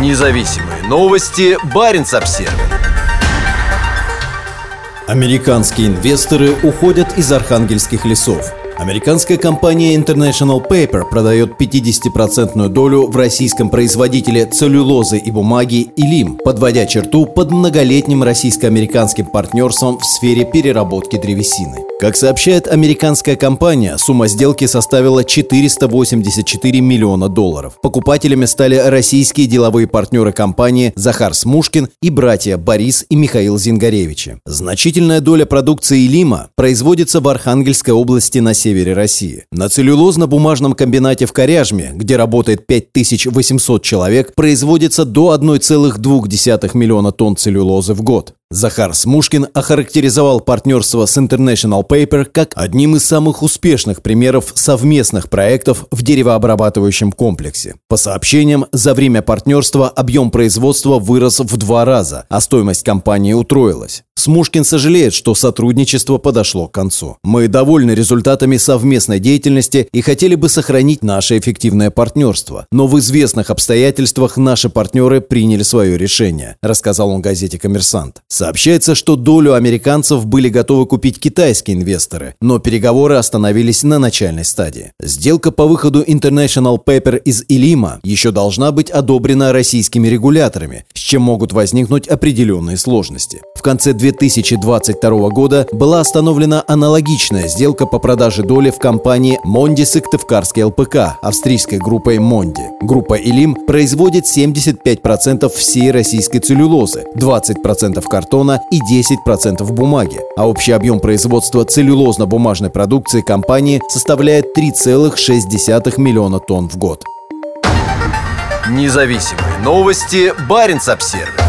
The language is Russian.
Независимые новости. Барин обсерва Американские инвесторы уходят из архангельских лесов – Американская компания International Paper продает 50% долю в российском производителе целлюлозы и бумаги «Илим», подводя черту под многолетним российско-американским партнерством в сфере переработки древесины. Как сообщает американская компания, сумма сделки составила 484 миллиона долларов. Покупателями стали российские деловые партнеры компании Захар Смушкин и братья Борис и Михаил Зингаревичи. Значительная доля продукции «Илима» производится в Архангельской области на севере России. На целлюлозно-бумажном комбинате в Коряжме, где работает 5800 человек, производится до 1,2 миллиона тонн целлюлозы в год. Захар Смушкин охарактеризовал партнерство с International Paper как одним из самых успешных примеров совместных проектов в деревообрабатывающем комплексе. По сообщениям, за время партнерства объем производства вырос в два раза, а стоимость компании утроилась. Смушкин сожалеет, что сотрудничество подошло к концу. Мы довольны результатами совместной деятельности и хотели бы сохранить наше эффективное партнерство. Но в известных обстоятельствах наши партнеры приняли свое решение, рассказал он газете «Коммерсант». Сообщается, что долю американцев были готовы купить китайские инвесторы, но переговоры остановились на начальной стадии. Сделка по выходу International Paper из Илима еще должна быть одобрена российскими регуляторами, с чем могут возникнуть определенные сложности. В конце 2022 года была остановлена аналогичная сделка по продаже доли в компании Монди Сыктывкарский ЛПК, австрийской группой Монди. Группа Илим производит 75% всей российской целлюлозы, 20% картона и 10% бумаги, а общий объем производства целлюлозно-бумажной продукции компании составляет 3,6 миллиона тонн в год. Независимые новости. Барин обсервис